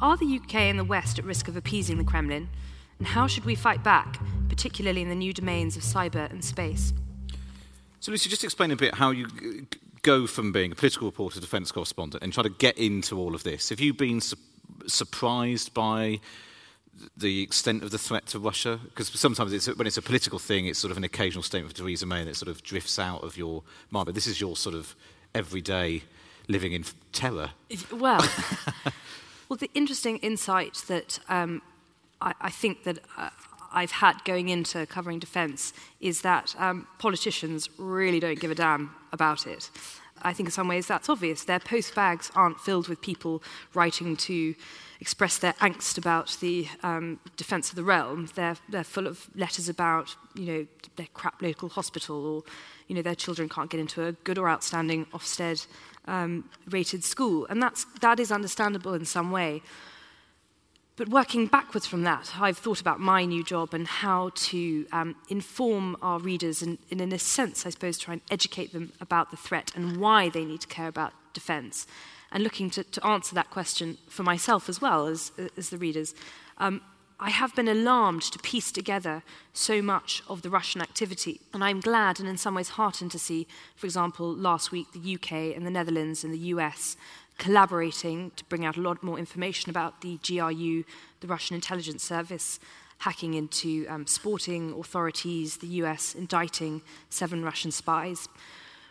Are the UK and the West at risk of appeasing the Kremlin? And how should we fight back, particularly in the new domains of cyber and space? So, Lucy, just explain a bit how you go from being a political reporter defence correspondent and try to get into all of this. Have you been su- surprised by the extent of the threat to Russia? Because sometimes it's, when it's a political thing, it's sort of an occasional statement of Theresa May and it sort of drifts out of your mind. But this is your sort of everyday living in terror. Well, well, the interesting insight that um, I, I, think that uh, I've had going into covering defence is that um, politicians really don't give a damn about it. I think in some ways that's obvious. Their post bags aren't filled with people writing to express their angst about the um, defence of the realm. They're, they're full of letters about, you know, their crap local hospital or, you know, their children can't get into a good or outstanding Ofsted um, rated school. And that's, that is understandable in some way. But working backwards from that, I've thought about my new job and how to um, inform our readers and, and, in a sense, I suppose, try and educate them about the threat and why they need to care about defence. And looking to, to answer that question for myself as well as, as the readers. Um, I have been alarmed to piece together so much of the Russian activity. And I'm glad and in some ways heartened to see, for example, last week the UK and the Netherlands and the US collaborating to bring out a lot more information about the GRU, the Russian intelligence service, hacking into um, sporting authorities, the US indicting seven Russian spies.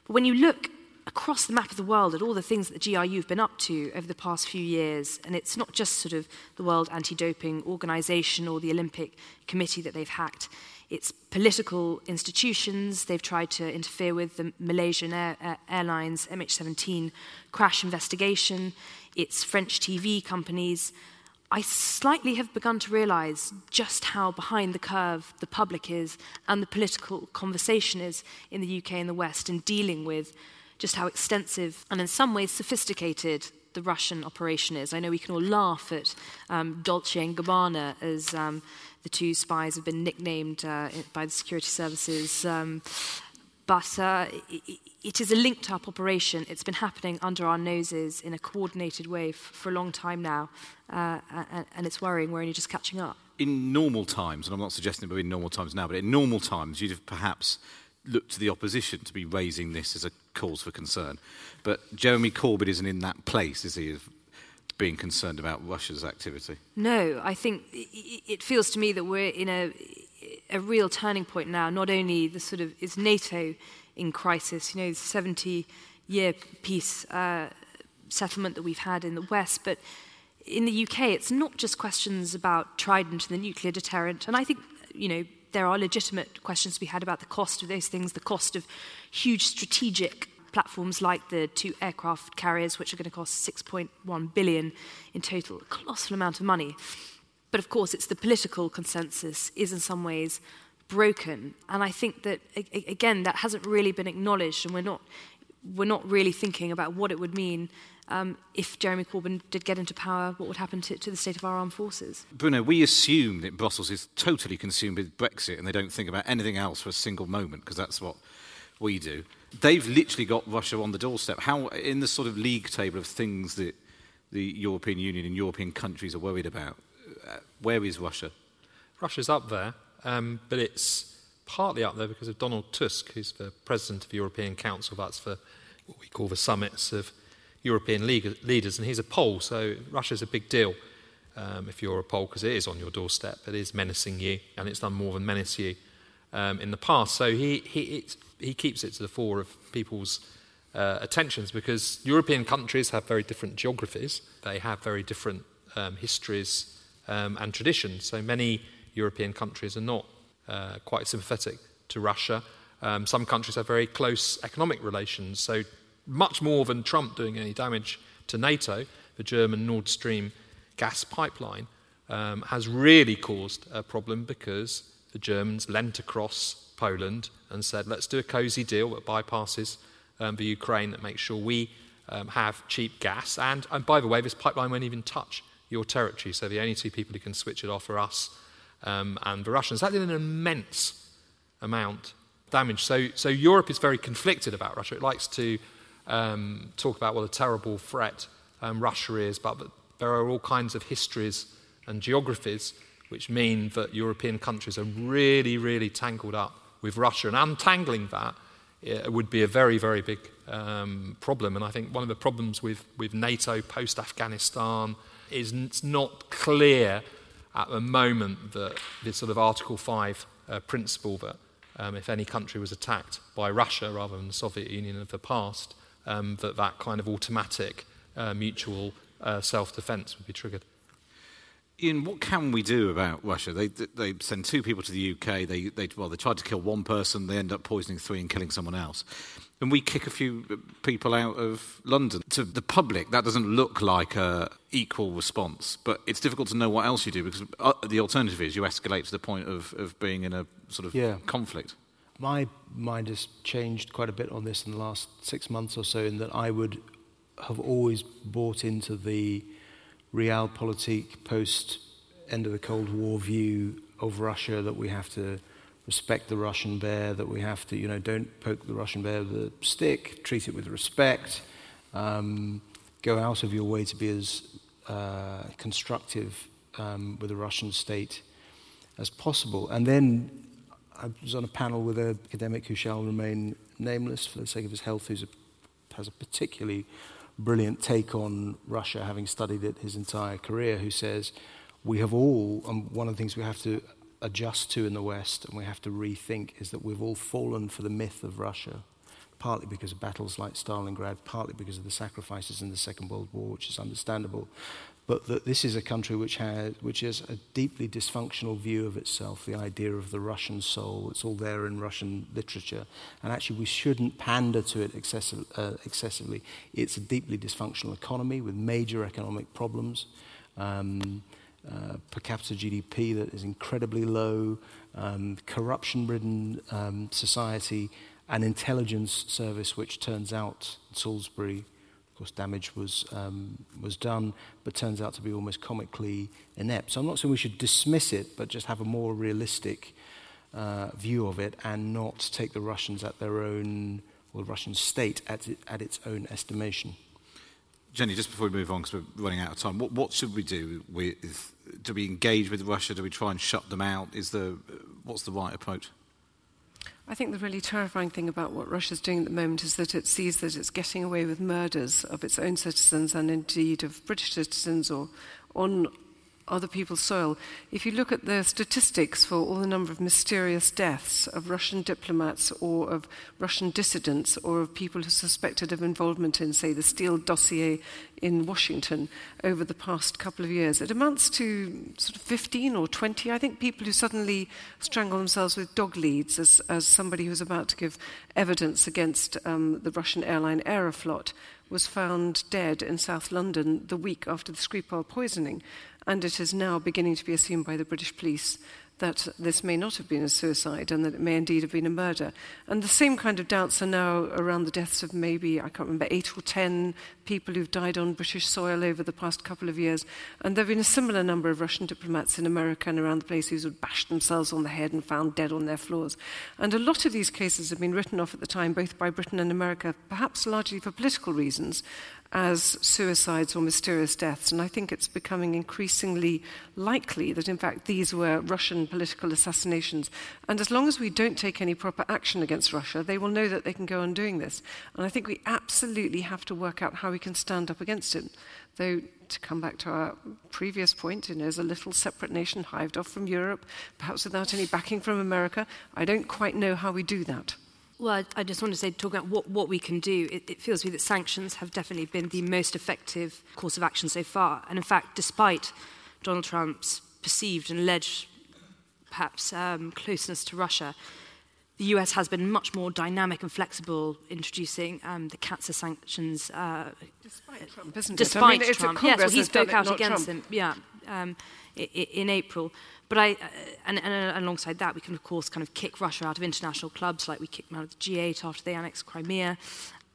But when you look across the map of the world at all the things that the GRU have been up to over the past few years, and it's not just sort of the World Anti Doping Organization or the Olympic Committee that they've hacked, it's political institutions. They've tried to interfere with the Malaysian Air, uh, Airlines MH17 crash investigation. It's French TV companies. I slightly have begun to realize just how behind the curve the public is and the political conversation is in the UK and the West in dealing with just how extensive and in some ways sophisticated the Russian operation is. I know we can all laugh at um, Dolce and Gabbana as um, the two spies have been nicknamed uh, by the security services. Um, but uh, it, is a linked up operation. It's been happening under our noses in a coordinated way for a long time now, uh, and, it's worrying. We're only just catching up. In normal times, and I'm not suggesting we're in normal times now, but in normal times, you'd have perhaps looked to the opposition to be raising this as a cause for concern. But Jeremy Corbyn isn't in that place, is he, being concerned about Russia's activity? No, I think it feels to me that we're in a, a real turning point now. Not only the sort of is NATO in crisis, you know, the 70 year peace uh, settlement that we've had in the West, but in the UK, it's not just questions about Trident and the nuclear deterrent. And I think, you know, there are legitimate questions to be had about the cost of those things, the cost of huge strategic platforms like the two aircraft carriers, which are going to cost 6.1 billion in total, a colossal amount of money. But of course, it's the political consensus is in some ways broken, and I think that again that hasn't really been acknowledged, and we're not we're not really thinking about what it would mean um, if Jeremy Corbyn did get into power, what would happen to, to, the state of our armed forces? Bruno, we assume that Brussels is totally consumed with Brexit and they don't think about anything else for a single moment because that's what we do. They've literally got Russia on the doorstep. How, in the sort of league table of things that the European Union and European countries are worried about, uh, where is Russia? Russia's up there, um, but it's partly up there because of Donald Tusk, who's the president of the European Council. That's for what we call the summits of European leaders, and he's a Pole, so Russia's a big deal um, if you're a Pole, because it is on your doorstep, it is menacing you, and it's done more than menace you um, in the past. So he, he, he keeps it to the fore of people's uh, attentions because European countries have very different geographies, they have very different um, histories um, and traditions. So many European countries are not uh, quite sympathetic to Russia. Um, some countries have very close economic relations. So much more than Trump doing any damage to NATO, the German Nord Stream gas pipeline um, has really caused a problem because the Germans leant across Poland and said, let's do a cosy deal that bypasses um, the Ukraine that makes sure we um, have cheap gas. And, and by the way, this pipeline won't even touch your territory. So the only two people who can switch it off are us um, and the Russians. That did an immense amount of damage. So, so Europe is very conflicted about Russia. It likes to um, talk about what a terrible threat um, Russia is, but there are all kinds of histories and geographies which mean that European countries are really, really tangled up with Russia. And untangling that would be a very, very big um, problem. And I think one of the problems with, with NATO post Afghanistan is it's not clear at the moment that this sort of Article 5 uh, principle that um, if any country was attacked by Russia rather than the Soviet Union of the past, um, that that kind of automatic uh, mutual uh, self-defense would be triggered. Ian, what can we do about Russia? They, they send two people to the UK. They, they, well, they tried to kill one person. They end up poisoning three and killing someone else. And we kick a few people out of London. To the public, that doesn't look like a equal response. But it's difficult to know what else you do because uh, the alternative is you escalate to the point of, of being in a sort of yeah. conflict. My mind has changed quite a bit on this in the last six months or so, in that I would have always bought into the realpolitik post end of the Cold War view of Russia that we have to respect the Russian bear, that we have to, you know, don't poke the Russian bear with a stick, treat it with respect, um, go out of your way to be as uh, constructive um, with the Russian state as possible. And then I was on a panel with an academic who shall remain nameless for the sake of his health, who has a particularly brilliant take on Russia, having studied it his entire career, who says, We have all, and one of the things we have to adjust to in the West and we have to rethink is that we've all fallen for the myth of Russia, partly because of battles like Stalingrad, partly because of the sacrifices in the Second World War, which is understandable, but that this is a country which has, which has a deeply dysfunctional view of itself, the idea of the Russian soul. It's all there in Russian literature. And actually, we shouldn't pander to it excessive, uh, excessively. It's a deeply dysfunctional economy with major economic problems. Um, uh, per capita GDP that is incredibly low, um, corruption ridden um, society, an intelligence service which turns out, Salisbury, course, damage was, um, was done, but turns out to be almost comically inept. So I'm not saying we should dismiss it, but just have a more realistic uh, view of it and not take the Russians at their own, or the Russian state at, it, at its own estimation. Jenny, just before we move on, because we're running out of time, what, what should we do? With, do we engage with Russia? Do we try and shut them out? Is the, what's the right approach? I think the really terrifying thing about what Russia's doing at the moment is that it sees that it's getting away with murders of its own citizens and indeed of British citizens or on other people's soil. If you look at the statistics for all the number of mysterious deaths of Russian diplomats or of Russian dissidents or of people who are suspected of involvement in, say, the Steele dossier in Washington over the past couple of years, it amounts to sort of 15 or 20, I think, people who suddenly strangle themselves with dog leads as, as somebody who's about to give evidence against um, the Russian airline Aeroflot was found dead in South London the week after the Skripal poisoning and it is now beginning to be assumed by the British police that this may not have been a suicide and that it may indeed have been a murder. And the same kind of doubts are now around the deaths of maybe, I can't remember, eight or ten people who've died on British soil over the past couple of years. And there have been a similar number of Russian diplomats in America and around the place who had bashed themselves on the head and found dead on their floors. And a lot of these cases have been written off at the time, both by Britain and America, perhaps largely for political reasons, as suicides or mysterious deaths. And I think it's becoming increasingly likely that, in fact, these were Russian political assassinations. And as long as we don't take any proper action against Russia, they will know that they can go on doing this. And I think we absolutely have to work out how we can stand up against it. Though, to come back to our previous point, you know, as a little separate nation hived off from Europe, perhaps without any backing from America, I don't quite know how we do that. Well, I just want to say, talking about what, what we can do, it, it feels to me that sanctions have definitely been the most effective course of action so far. And in fact, despite Donald Trump's perceived and alleged, perhaps, um, closeness to Russia, the US has been much more dynamic and flexible introducing um, the CAATSA sanctions. Uh, despite Trump, isn't despite it? I mean, Trump. Yes, well, he spoke out against Trump. them. Yeah. um, in April. But I, uh, and, and, alongside that, we can of course kind of kick Russia out of international clubs, like we kicked them out of the G8 after they annexed Crimea.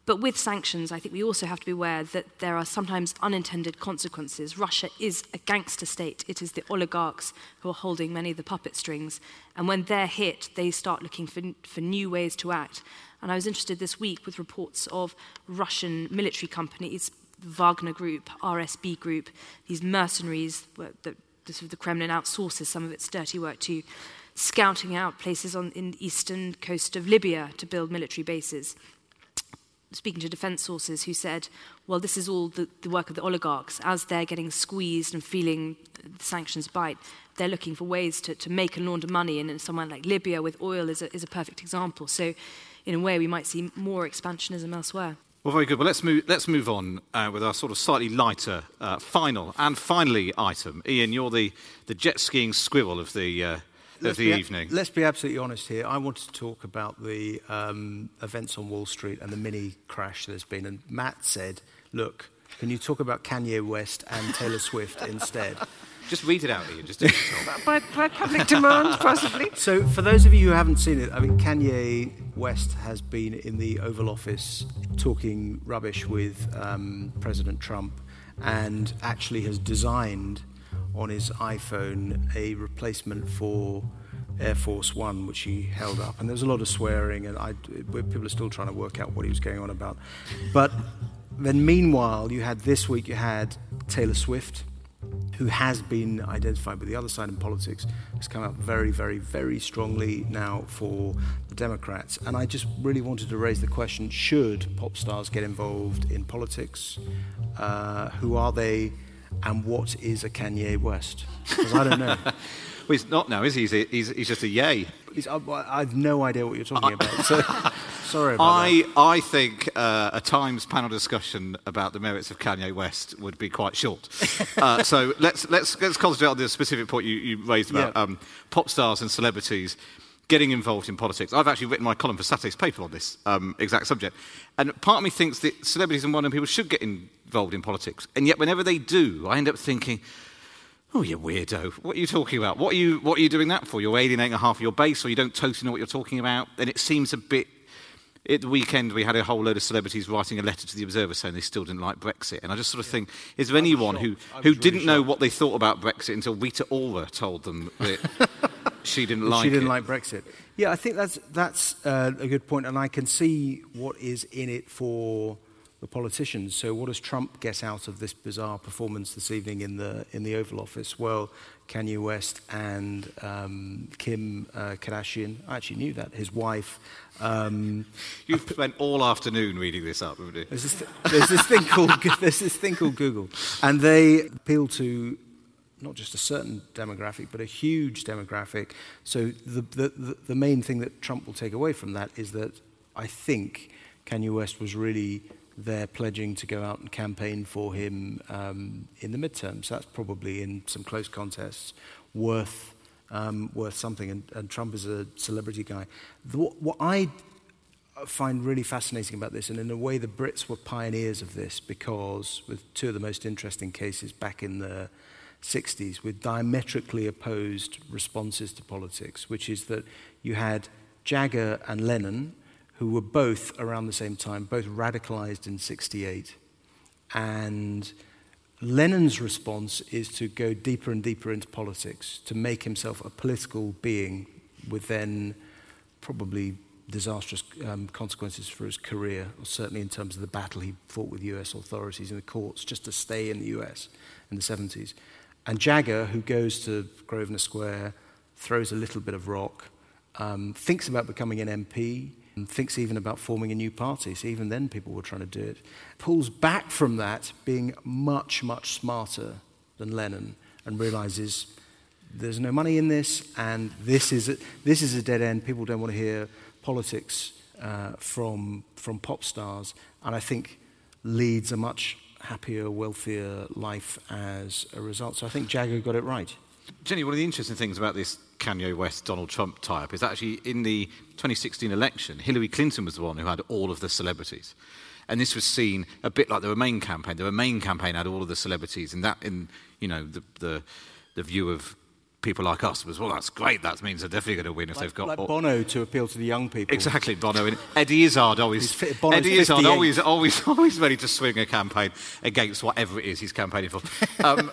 But with sanctions, I think we also have to be aware that there are sometimes unintended consequences. Russia is a gangster state. It is the oligarchs who are holding many of the puppet strings. And when they're hit, they start looking for, for new ways to act. And I was interested this week with reports of Russian military companies, Wagner Group, RSB Group, these mercenaries that the Kremlin outsources some of its dirty work to, scouting out places on in the eastern coast of Libya to build military bases. Speaking to defense sources who said, well, this is all the, the work of the oligarchs. As they're getting squeezed and feeling the sanctions bite, they're looking for ways to, to make and launder money. And in somewhere like Libya with oil is a, is a perfect example. So, in a way, we might see more expansionism elsewhere. Well, very good. Well, let's move, let's move on uh, with our sort of slightly lighter uh, final and finally item. Ian, you're the, the jet skiing squirrel of the, uh, of the evening. let's be absolutely honest here. I wanted to talk about the um, events on Wall Street and the mini crash there's been. And Matt said, look, can you talk about Kanye West and Taylor Swift instead? Just read it out, Ian. Just by, by public demand, possibly. So, for those of you who haven't seen it, I mean, Kanye West has been in the Oval Office talking rubbish with um, President Trump and actually has designed on his iPhone a replacement for Air Force One, which he held up. And there was a lot of swearing, and I, people are still trying to work out what he was going on about. But then, meanwhile, you had this week, you had Taylor Swift who has been identified with the other side in politics, has come out very, very, very strongly now for the Democrats. And I just really wanted to raise the question should pop stars get involved in politics? Uh, who are they? And what is a Kanye West? Because I don't know. well, he's not now, is he? He's, he's, he's just a yay. He's, I, I have no idea what you're talking about. So. Sorry I, that. I think uh, a Times panel discussion about the merits of Kanye West would be quite short. uh, so let's, let's, let's concentrate on the specific point you, you raised about yeah. um, pop stars and celebrities getting involved in politics. I've actually written my column for Saturday's paper on this um, exact subject. And part of me thinks that celebrities and modern people should get involved in politics. And yet, whenever they do, I end up thinking, Oh, you weirdo. What are you talking about? What are you, what are you doing that for? You're alienating a half of your base, or you don't totally know what you're talking about. And it seems a bit at the weekend, we had a whole load of celebrities writing a letter to the Observer saying they still didn't like Brexit. And I just sort of think, is there anyone who, who really didn't shocked. know what they thought about Brexit until Rita Ora told them that she didn't like She didn't it? like Brexit. Yeah, I think that's, that's uh, a good point, and I can see what is in it for the politicians. So, what does Trump get out of this bizarre performance this evening in the in the Oval Office? Well, Kanye West and um, Kim uh, Kardashian. I actually knew that his wife. Um, You've spent all afternoon reading this up, haven't you? There's this, th- there's this thing called there's this thing called Google, and they appeal to not just a certain demographic, but a huge demographic. So the, the, the main thing that Trump will take away from that is that I think Kanye West was really they're pledging to go out and campaign for him um, in the midterms. That's probably in some close contests worth um, worth something. And, and, Trump is a celebrity guy. The, what, what I find really fascinating about this, and in a way, the Brits were pioneers of this because with two of the most interesting cases back in the 60s, with diametrically opposed responses to politics, which is that you had Jagger and Lennon who were both around the same time, both radicalized in 68. And Lennon's response is to go deeper and deeper into politics, to make himself a political being with then probably disastrous um, consequences for his career, or certainly in terms of the battle he fought with US authorities in the courts just to stay in the US in the 70s. And Jagger, who goes to Grosvenor Square, throws a little bit of rock, um, thinks about becoming an MP, and thinks even about forming a new party. So even then, people were trying to do it. Pulls back from that, being much, much smarter than Lennon, and realizes there's no money in this, and this is a, this is a dead end. People don't want to hear politics uh, from from pop stars, and I think leads a much happier, wealthier life as a result. So I think Jagger got it right. Jenny, one of the interesting things about this Kanye West Donald Trump up is actually in the 2016 election, Hillary Clinton was the one who had all of the celebrities. And this was seen a bit like the Remain campaign. The Remain campaign had all of the celebrities, and that, in you know, the, the, the view of people like us was, well, that's great. That means they're definitely going to win if like, they've got like Bono to appeal to the young people. Exactly, Bono. And Eddie Izzard always, Eddie Izzard always, always, always ready to swing a campaign against whatever it is he's campaigning for. Um,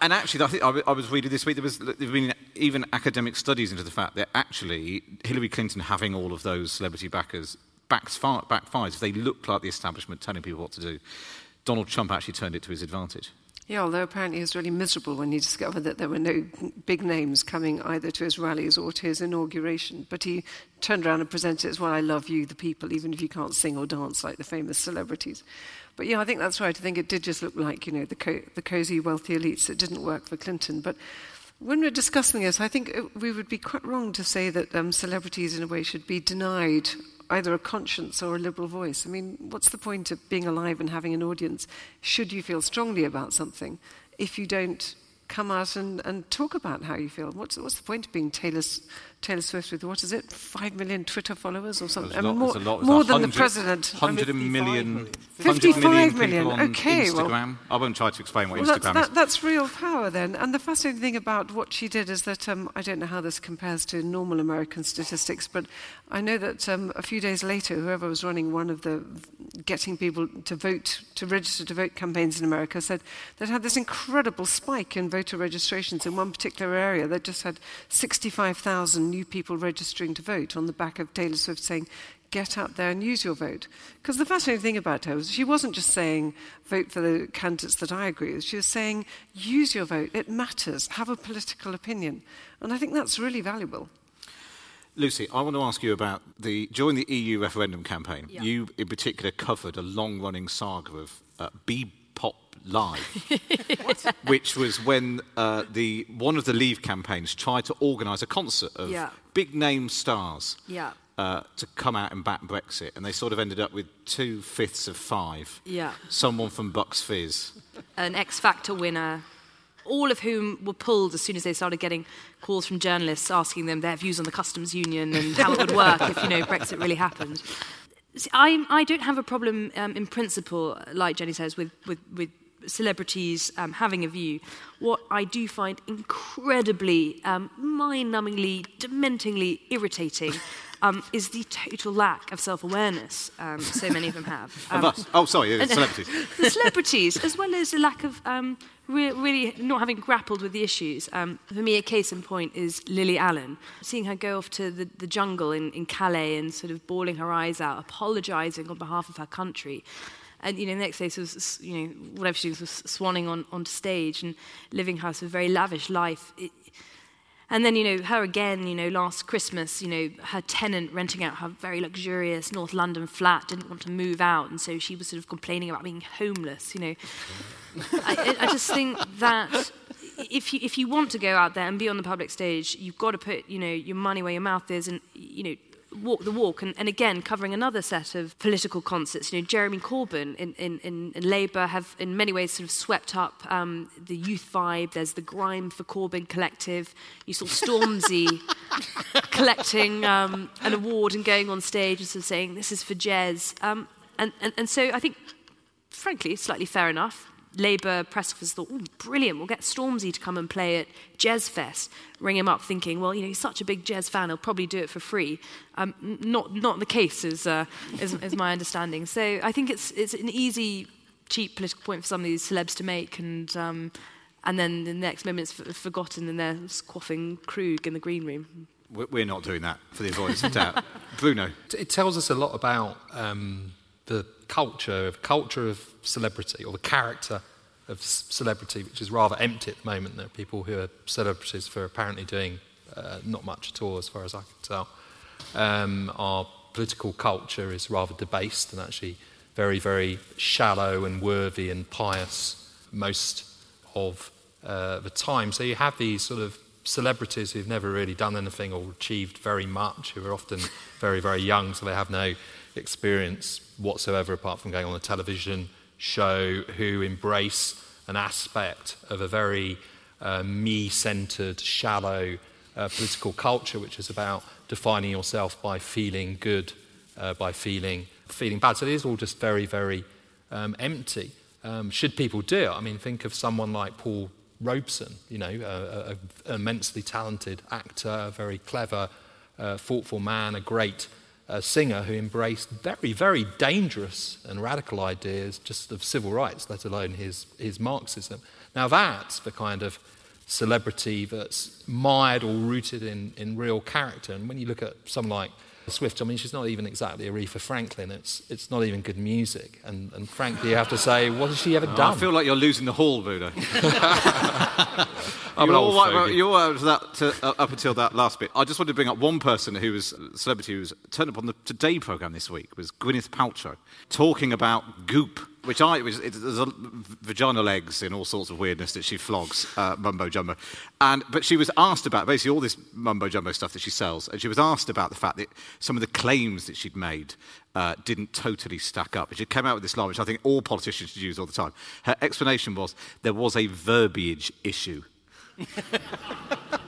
and actually, I think I, was reading this week there was there've been even academic studies into the fact that actually Hillary Clinton having all of those celebrity backers backfires if they look like the establishment telling people what to do. Donald Trump actually turned it to his advantage. Yeah, although apparently he was really miserable when he discovered that there were no big names coming either to his rallies or to his inauguration. But he turned around and presented it as, well, I love you, the people, even if you can't sing or dance like the famous celebrities. But yeah, I think that's right. I think it did just look like, you know, the, co- the cozy, wealthy elites. It didn't work for Clinton. But when we're discussing this, I think it, we would be quite wrong to say that um, celebrities, in a way, should be denied either a conscience or a liberal voice. I mean, what's the point of being alive and having an audience should you feel strongly about something if you don't come out and, and talk about how you feel? What's, what's the point of being Taylor, Taylor Swift with, what is it, five million Twitter followers or something? I mean, lot- more there's a lot- there's more a than the hundred- president. I mean, 100 million, 55 100 million, people on okay, well- I won't try to explain what Well, that's, Instagram that, is. that's real power then. And the fascinating thing about what she did is that um, I don't know how this compares to normal American statistics, but I know that um, a few days later, whoever was running one of the getting people to vote, to register to vote campaigns in America said that had this incredible spike in voter registrations in one particular area that just had 65,000 new people registering to vote on the back of Taylor Swift saying, get out there and use your vote. Because the fascinating thing about her was she wasn't just saying, vote for the candidates that I agree with. She was saying, use your vote. It matters. Have a political opinion. And I think that's really valuable. Lucy, I want to ask you about the during the EU referendum campaign. Yeah. You, in particular, covered a long-running saga of uh, BPop Live, which was when uh, the one of the Leave campaigns tried to organise a concert of Yeah. big-name stars Yeah. uh, to come out and back Brexit, and they sort of ended up with two fifths of five. Yeah. Someone from Bucks Fizz. an X Factor winner, all of whom were pulled as soon as they started getting calls from journalists asking them their views on the customs union and how it would work if you know Brexit really happened. See, I, I don't have a problem um, in principle, like Jenny says, with, with, with celebrities um, having a view. What I do find incredibly um, mind numbingly, dementingly irritating um, is the total lack of self awareness um, so many of them have. Of us. Oh, sorry, and- celebrities. the celebrities, as well as the lack of um, re- really not having grappled with the issues. Um, for me, a case in point is Lily Allen. Seeing her go off to the, the jungle in, in Calais and sort of bawling her eyes out, apologising on behalf of her country. And you know, the next day, she was, you know, whatever she was, was swanning on onto stage and living her sort of very lavish life. It, and then, you know, her again, you know, last Christmas, you know, her tenant renting out her very luxurious North London flat didn't want to move out. And so she was sort of complaining about being homeless, you know. I, I just think that if you, if you want to go out there and be on the public stage, you've got to put, you know, your money where your mouth is and, you know, walk the walk. And, and again, covering another set of political concerts, you know, Jeremy Corbyn in, in, in, in Labour have in many ways sort of swept up um, the youth vibe. There's the Grime for Corbyn collective. You saw Stormzy collecting um, an award and going on stage and sort of saying, this is for Jez. Um, and, and, and so I think, frankly, slightly fair enough. Labour press officers thought, oh, brilliant, we'll get Stormzy to come and play at JezFest. Ring him up thinking, well, you know, he's such a big jazz fan, he'll probably do it for free. Um, not, not the case, is, uh, is, is my understanding. So I think it's, it's an easy, cheap political point for some of these celebs to make, and, um, and then the next moment it's f- forgotten and they're quaffing Krug in the green room. We- We're not doing that for the avoidance of doubt. Bruno. It tells us a lot about um, the culture of culture of celebrity or the character of celebrity, which is rather empty at the moment. There are people who are celebrities for apparently doing uh, not much at all, as far as I can tell. Um, our political culture is rather debased and actually very, very shallow and worthy and pious most of uh, the time. So you have these sort of celebrities who've never really done anything or achieved very much, who are often very, very young, so they have no experience whatsoever apart from going on a television show, who embrace an aspect of a very uh, me centered, shallow uh, political culture, which is about defining yourself by feeling good, uh, by feeling feeling bad. So it is all just very, very um, empty. Um, should people do it? I mean, think of someone like Paul Robeson, you know, an immensely talented actor, a very clever, uh, thoughtful man, a great uh, singer who embraced very, very dangerous and radical ideas just of civil rights, let alone his, his Marxism. Now, that's the kind of celebrity that's mired or rooted in, in real character. And when you look at someone like Swift, I mean, she's not even exactly Aretha Franklin. It's, it's not even good music. And, and frankly, you have to say, what has she ever Oh, done? I feel like you're losing the hall, Buddha. I'm you're an old right, fogey. you're all right to that, to, uh, up until that last bit. I just wanted to bring up one person who was a celebrity who was turned up on the Today programme this week was Gwyneth Paltrow talking about goop, which I was it, there's a, vaginal eggs and all sorts of weirdness that she flogs uh, mumbo jumbo, and but she was asked about basically all this mumbo jumbo stuff that she sells, and she was asked about the fact that some of the claims that she'd made. Uh, didn't totally stack up. She came out with this line, which I think all politicians should use all the time. Her explanation was there was a verbiage issue.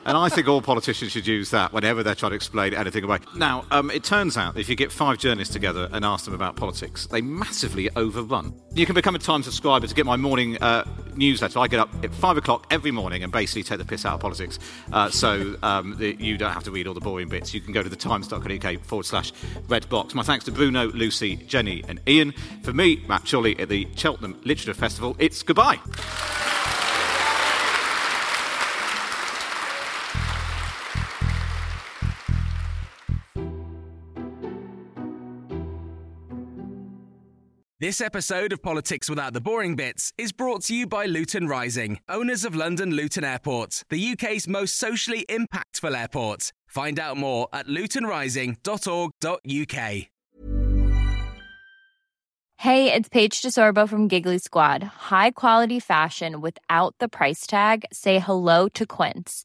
And I think all politicians should use that whenever they're trying to explain anything away. Now, um, it turns out that if you get five journalists together and ask them about politics, they massively overrun. You can become a Times subscriber to get my morning uh, newsletter. I get up at five o'clock every morning and basically take the piss out of politics, uh, so um, you don't have to read all the boring bits. You can go to the times.co.uk forward slash red box. My thanks to Bruno, Lucy, Jenny, and Ian. For me, Matt Chorley at the Cheltenham Literature Festival, it's goodbye. This episode of Politics Without the Boring Bits is brought to you by Luton Rising, owners of London Luton Airport, the UK's most socially impactful airport. Find out more at lutonrising.org.uk. Hey, it's Paige DeSorbo from Giggly Squad. High quality fashion without the price tag. Say hello to Quince.